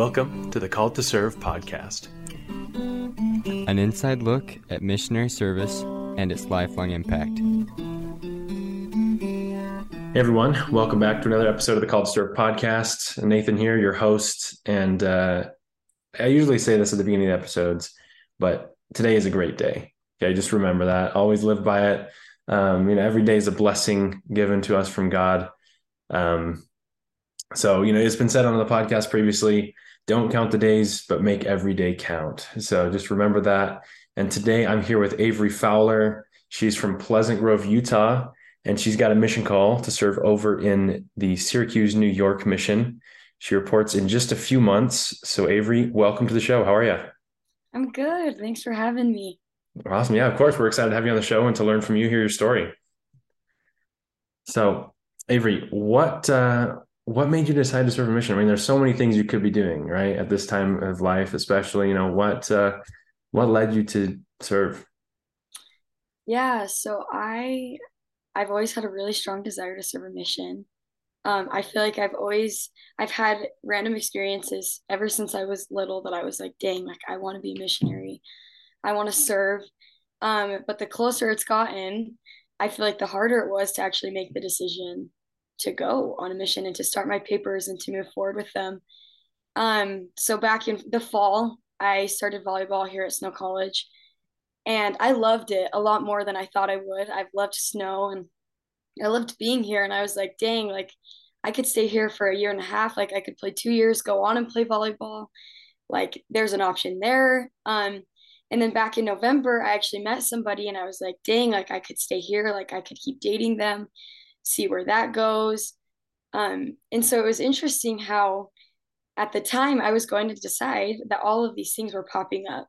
Welcome to the Called to Serve podcast, an inside look at missionary service and its lifelong impact. Hey everyone, welcome back to another episode of the Called to Serve podcast. Nathan here, your host, and uh, I usually say this at the beginning of the episodes, but today is a great day. Okay, just remember that. Always live by it. Um, you know, every day is a blessing given to us from God. Um, so, you know, it's been said on the podcast previously don't count the days, but make every day count. So just remember that. And today I'm here with Avery Fowler. She's from Pleasant Grove, Utah, and she's got a mission call to serve over in the Syracuse, New York mission. She reports in just a few months. So, Avery, welcome to the show. How are you? I'm good. Thanks for having me. Awesome. Yeah, of course. We're excited to have you on the show and to learn from you, hear your story. So, Avery, what uh, what made you decide to serve a mission? I mean, there's so many things you could be doing, right, at this time of life, especially. You know, what uh, what led you to serve? Yeah, so I I've always had a really strong desire to serve a mission. Um, I feel like I've always I've had random experiences ever since I was little that I was like, dang, like I want to be a missionary. I want to serve. Um, but the closer it's gotten, I feel like the harder it was to actually make the decision to go on a mission and to start my papers and to move forward with them. Um, so back in the fall, I started volleyball here at Snow College, and I loved it a lot more than I thought I would. I've loved snow and I loved being here, and I was like, dang, like I could stay here for a year and a half. Like I could play two years, go on and play volleyball. Like there's an option there. Um, and then back in November, I actually met somebody, and I was like, dang, like I could stay here, like I could keep dating them see where that goes. Um, and so it was interesting how at the time I was going to decide that all of these things were popping up.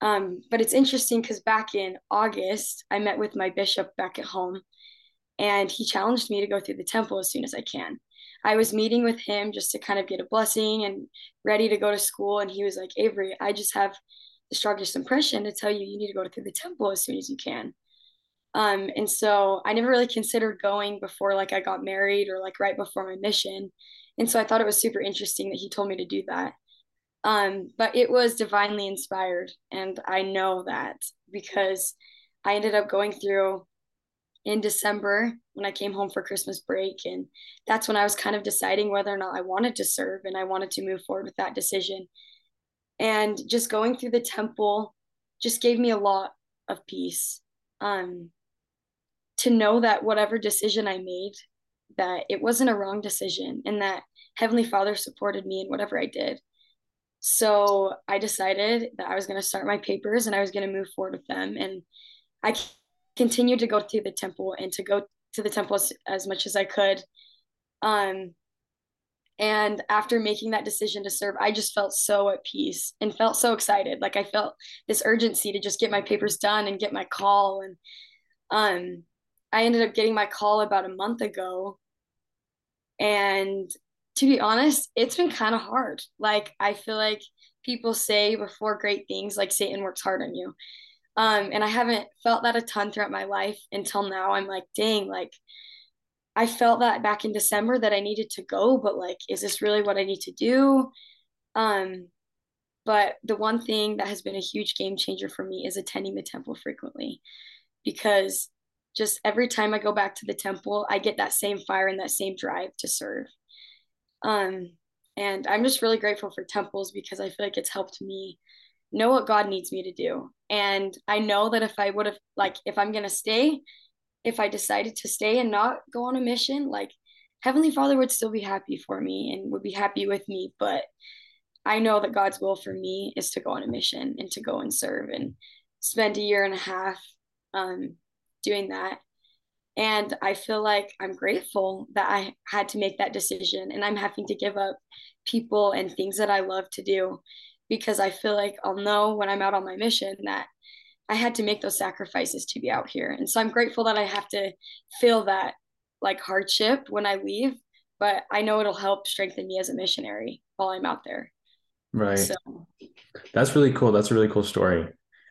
Um, but it's interesting because back in August, I met with my bishop back at home and he challenged me to go through the temple as soon as I can. I was meeting with him just to kind of get a blessing and ready to go to school. And he was like, Avery, I just have the strongest impression to tell you you need to go through the temple as soon as you can. Um, and so I never really considered going before like I got married or like right before my mission. And so I thought it was super interesting that he told me to do that. Um, but it was divinely inspired. And I know that because I ended up going through in December when I came home for Christmas break. And that's when I was kind of deciding whether or not I wanted to serve and I wanted to move forward with that decision. And just going through the temple just gave me a lot of peace. Um, to know that whatever decision I made, that it wasn't a wrong decision and that Heavenly Father supported me in whatever I did. So I decided that I was going to start my papers and I was going to move forward with them. And I continued to go to the temple and to go to the temple as, as much as I could. Um, and after making that decision to serve, I just felt so at peace and felt so excited. Like I felt this urgency to just get my papers done and get my call. And um, I ended up getting my call about a month ago. And to be honest, it's been kind of hard. Like, I feel like people say before great things, like Satan works hard on you. Um, and I haven't felt that a ton throughout my life until now. I'm like, dang, like, I felt that back in December that I needed to go, but like, is this really what I need to do? Um, but the one thing that has been a huge game changer for me is attending the temple frequently because just every time I go back to the temple, I get that same fire and that same drive to serve. Um, and I'm just really grateful for temples because I feel like it's helped me know what God needs me to do. And I know that if I would have, like, if I'm going to stay, if I decided to stay and not go on a mission, like, Heavenly Father would still be happy for me and would be happy with me. But I know that God's will for me is to go on a mission and to go and serve and spend a year and a half um, doing that. And I feel like I'm grateful that I had to make that decision and I'm having to give up people and things that I love to do because I feel like I'll know when I'm out on my mission that I had to make those sacrifices to be out here. And so I'm grateful that I have to feel that like hardship when I leave, but I know it'll help strengthen me as a missionary while I'm out there. Right. So. That's really cool. That's a really cool story.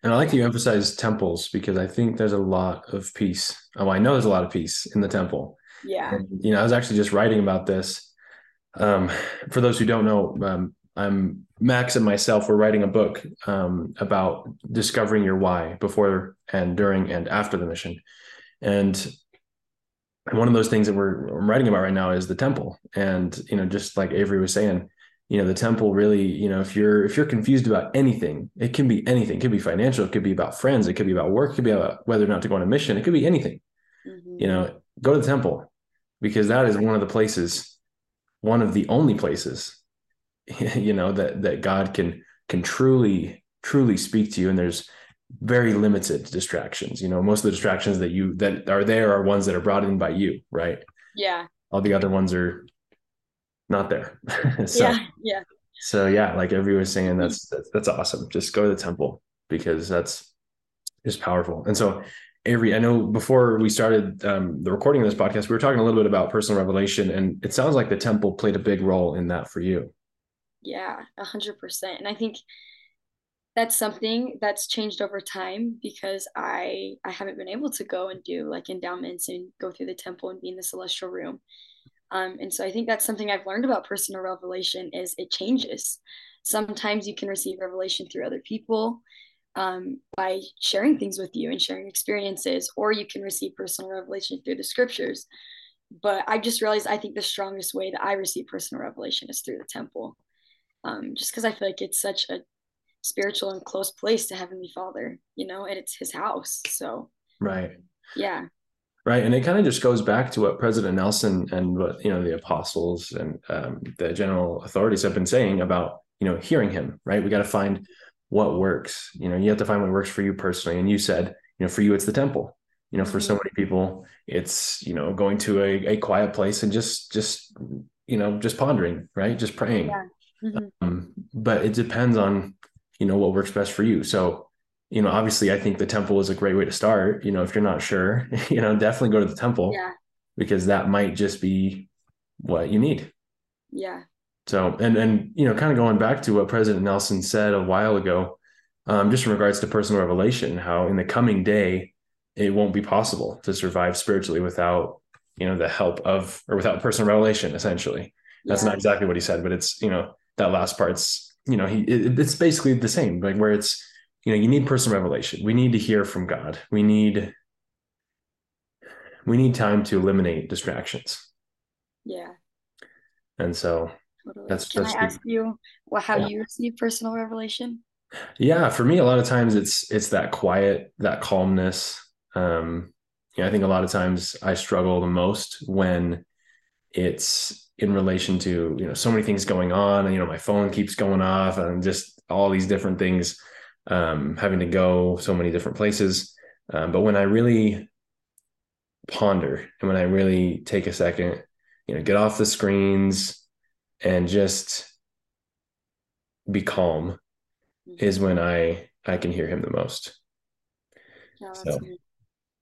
And I like that you emphasize temples because I think there's a lot of peace. Oh, I know there's a lot of peace in the temple. Yeah. And, you know, I was actually just writing about this. Um, for those who don't know, um, I'm Max and myself. We're writing a book um, about discovering your why before and during and after the mission, and one of those things that we're I'm writing about right now is the temple. And you know, just like Avery was saying, you know, the temple really, you know, if you're if you're confused about anything, it can be anything. It could be financial. It could be about friends. It could be about work. It could be about whether or not to go on a mission. It could be anything. Mm-hmm. You know, go to the temple because that is one of the places, one of the only places, you know, that that God can can truly truly speak to you. And there's very limited distractions. You know, most of the distractions that you that are there are ones that are brought in by you, right? Yeah. All the other ones are not there. so, yeah. Yeah. So yeah, like everyone was saying, that's, that's that's awesome. Just go to the temple because that's just powerful. And so Avery, I know before we started um, the recording of this podcast, we were talking a little bit about personal revelation, and it sounds like the temple played a big role in that for you. Yeah, a hundred percent. And I think that's something that's changed over time because I I haven't been able to go and do like endowments and go through the temple and be in the celestial room. Um, and so I think that's something I've learned about personal revelation is it changes. Sometimes you can receive revelation through other people um, by sharing things with you and sharing experiences, or you can receive personal revelation through the scriptures. But I just realized I think the strongest way that I receive personal revelation is through the temple. Um, just because I feel like it's such a spiritual and close place to Heavenly Father, you know, and it's his house. So, right. Yeah. Right. And it kind of just goes back to what President Nelson and what, you know, the apostles and um, the general authorities have been saying about, you know, hearing him, right? We got to find what works. You know, you have to find what works for you personally. And you said, you know, for you, it's the temple. You know, for so mm-hmm. many people, it's, you know, going to a, a quiet place and just, just, you know, just pondering, right? Just praying. Yeah. Mm-hmm. Um, but it depends on you know what works best for you so you know obviously i think the temple is a great way to start you know if you're not sure you know definitely go to the temple yeah. because that might just be what you need. Yeah. So and and you know kind of going back to what president nelson said a while ago um, just in regards to personal revelation how in the coming day it won't be possible to survive spiritually without you know the help of or without personal revelation essentially. That's yeah. not exactly what he said but it's you know that last part's you know, he it, it's basically the same, like where it's, you know, you need personal revelation. We need to hear from God. We need we need time to eliminate distractions. Yeah. And so totally. that's can that's I ask you what how yeah. you receive personal revelation? Yeah, for me, a lot of times it's it's that quiet, that calmness. Um, yeah, I think a lot of times I struggle the most when it's in relation to you know so many things going on and you know my phone keeps going off and just all these different things um, having to go so many different places um, but when i really ponder and when i really take a second you know get off the screens and just be calm mm-hmm. is when i i can hear him the most so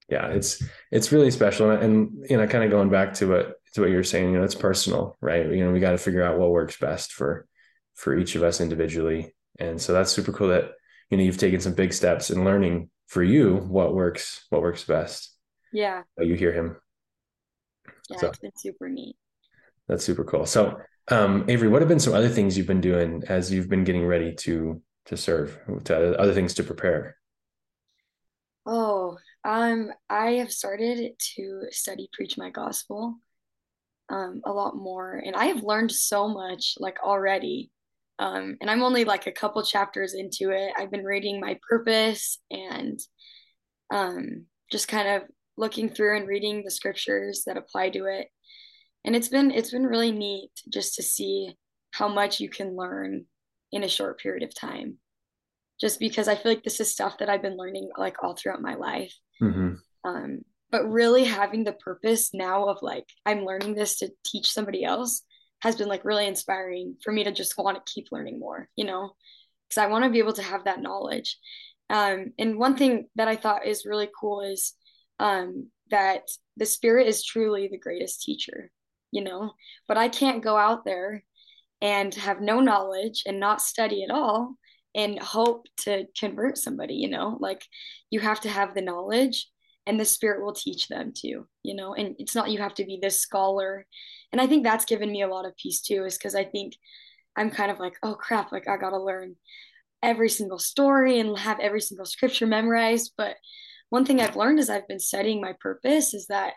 yeah it's it's really special and, and you know kind of going back to what to what you're saying, you know, it's personal, right? You know, we got to figure out what works best for for each of us individually. And so that's super cool that you know you've taken some big steps in learning for you what works what works best. Yeah. You hear him. Yeah, so, it's been super neat. That's super cool. So um Avery, what have been some other things you've been doing as you've been getting ready to to serve, to other things to prepare? Oh, um, I have started to study preach my gospel um, a lot more. And I have learned so much like already. Um, and I'm only like a couple chapters into it. I've been reading my purpose and um, just kind of looking through and reading the scriptures that apply to it. And it's been it's been really neat just to see how much you can learn in a short period of time. Just because I feel like this is stuff that I've been learning like all throughout my life. Mm-hmm. Um, but really having the purpose now of like i'm learning this to teach somebody else has been like really inspiring for me to just want to keep learning more you know because i want to be able to have that knowledge. Um, and one thing that i thought is really cool is um, that the spirit is truly the greatest teacher you know? But i can't go out there and have no knowledge and not study at all and hope to convert somebody you know? Like you have to have the knowledge and the spirit will teach them too you know? And it's not you have to be this scholar and i think that's given me a lot of peace too is because i think I'm kind of like, oh crap, like I gotta learn every single story and have every single scripture memorized. But one thing I've learned as I've been studying my purpose is that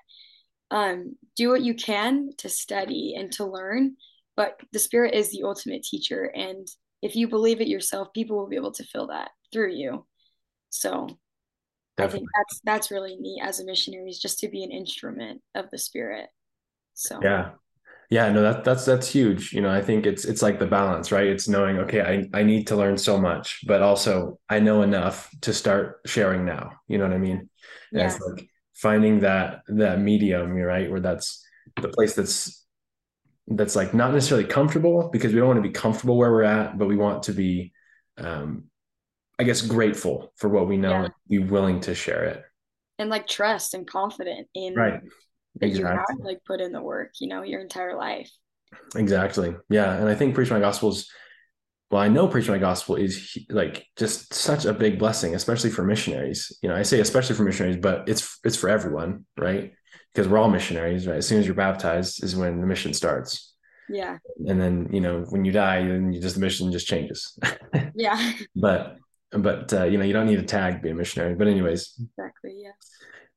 um, do what you can to study and to learn, but the Spirit is the ultimate teacher. And if you believe it yourself, people will be able to feel that through you. So Definitely. I think that's that's really neat as a missionary is just to be an instrument of the Spirit. So yeah, yeah, no, that that's that's huge. You know, I think it's it's like the balance, right? It's knowing, okay, I I need to learn so much, but also I know enough to start sharing now. You know what I mean? Yeah. it's like finding that that medium, right? Where that's the place that's that's like not necessarily comfortable because we don't want to be comfortable where we're at, but we want to be um I guess grateful for what we know yeah. and be willing to share it. And like trust and confident in right exactly. you have like put in the work, you know, your entire life. Exactly. Yeah. And I think preach my gospels, well, I know preach my gospel is like just such a big blessing, especially for missionaries. You know, I say especially for missionaries, but it's it's for everyone, right? Because we're all missionaries, right? As soon as you're baptized is when the mission starts. Yeah. And then, you know, when you die, then you just the mission just changes. yeah. but but uh, you know, you don't need a tag to be a missionary. But anyways. Exactly. Yeah.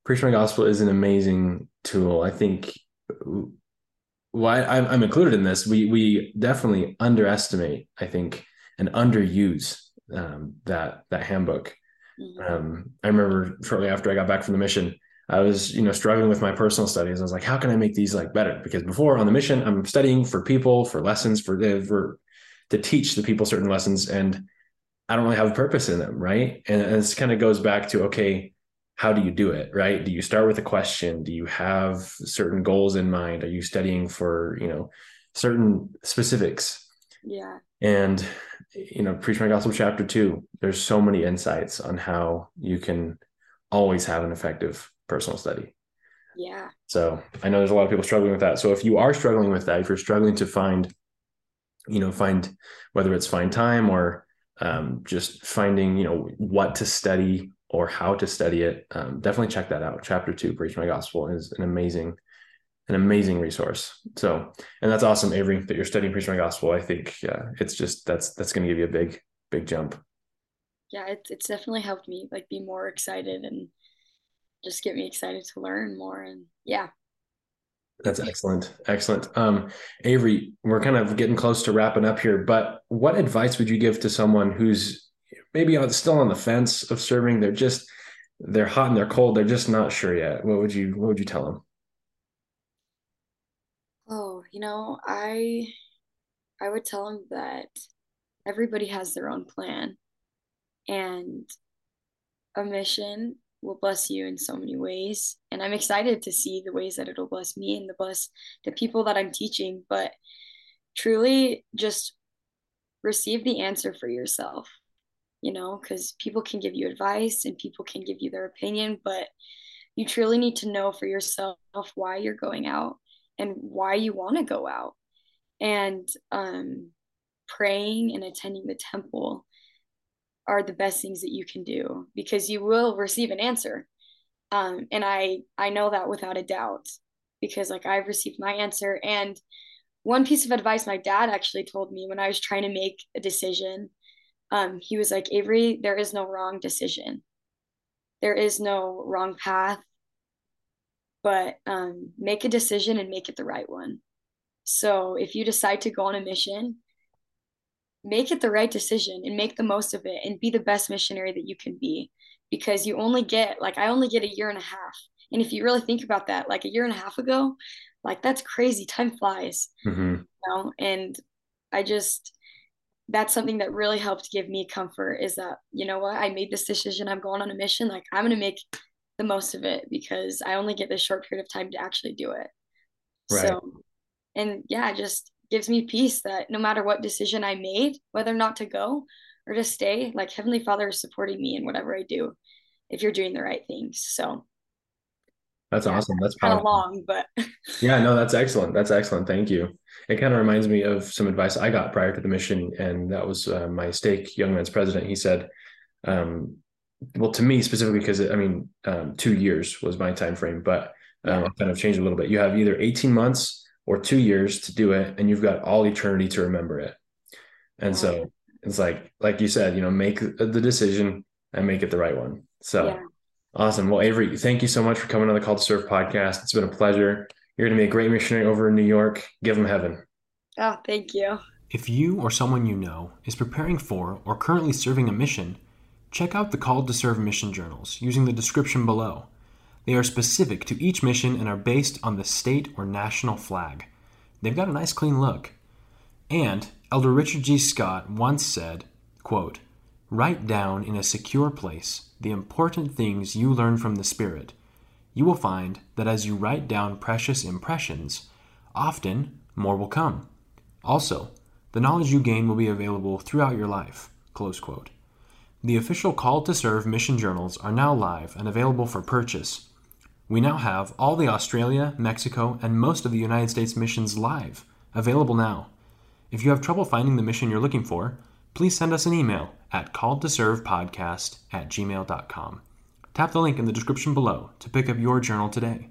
Preach My Gospel is an amazing tool. I think why well, I'm included in this. We we definitely underestimate, I think, and underuse um, that that handbook. Mm-hmm. Um, I remember shortly after I got back from the mission, I was you know struggling with my personal studies. I was like, how can I make these like better? Because before on the mission, I'm studying for people, for lessons, for for to teach the people certain lessons, and I don't really have a purpose in them, right? And, and this kind of goes back to okay, how do you do it right? Do you start with a question? Do you have certain goals in mind? Are you studying for you know certain specifics? Yeah. And you know preach my gospel chapter 2 there's so many insights on how you can always have an effective personal study. Yeah. So i know there's a lot of people struggling with that. So if you are struggling with that if you're struggling to find you know find whether it's find time or um, just finding you know what to study or how to study it, um, definitely check that out. Chapter two, Preach My Gospel, is an amazing, an amazing resource. So, and that's awesome, Avery, that you're studying Preach My Gospel. I think uh, it's just that's that's going to give you a big, big jump. Yeah, it's it's definitely helped me like be more excited and just get me excited to learn more. And yeah, that's excellent. Excellent. Um, Avery, we're kind of getting close to wrapping up here, but what advice would you give to someone who's maybe still on the fence of serving. They're just they're hot and they're cold. They're just not sure yet. What would you What would you tell them? Oh, you know, I I would tell them that everybody has their own plan, and a mission will bless you in so many ways. And I'm excited to see the ways that it'll bless me and the bless the people that I'm teaching. But truly, just receive the answer for yourself you know, because people can give you advice and people can give you their opinion, but you truly need to know for yourself why you're going out and why you want to go out. And um, praying and attending the temple are the best things that you can do because you will receive an answer. Um, and I I know that without a doubt because like I've received my answer. And one piece of advice my dad actually told me when I was trying to make a decision um, he was like, Avery, there is no wrong decision. There is no wrong path, but um, make a decision and make it the right one. So if you decide to go on a mission, make it the right decision and make the most of it and be the best missionary that you can be because you only get like I only get a year and a half. And if you really think about that, like a year and a half ago, like that's crazy. Time flies. Mm-hmm. You know? And I just that's something that really helped give me comfort is that you know what i made this decision i'm going on a mission like i'm going to make the most of it because i only get this short period of time to actually do it right. so and yeah it just gives me peace that no matter what decision i made whether or not to go or to stay like heavenly father is supporting me in whatever i do if you're doing the right things so that's awesome that's kind of long but yeah no that's excellent that's excellent thank you it kind of reminds me of some advice I got prior to the mission, and that was uh, my stake young men's president. He said, um, "Well, to me specifically, because I mean, um, two years was my time frame, but um, I've kind of changed a little bit. You have either eighteen months or two years to do it, and you've got all eternity to remember it. And so it's like, like you said, you know, make the decision and make it the right one. So Yeah. Awesome. Well, Avery, thank you so much for coming on the Called to Serve podcast. It's been a pleasure. You're going to be a great missionary over in New York. Give them heaven. Oh, thank you. If you or someone you know is preparing for or currently serving a mission, check out the Called to Serve mission journals using the description below. They are specific to each mission and are based on the state or national flag. They've got a nice clean look. And Elder Richard G. Scott once said, quote, Write down in a secure place the important things you learn from the Spirit. You will find that as you write down precious impressions, often more will come. Also, the knowledge you gain will be available throughout your life. The official Called to Serve mission journals are now live and available for purchase. We now have all the Australia, Mexico, and most of the United States missions live, available now. If you have trouble finding the mission you're looking for, please send us an email at calledtoservepodcast at gmail.com. Tap the link in the description below to pick up your journal today.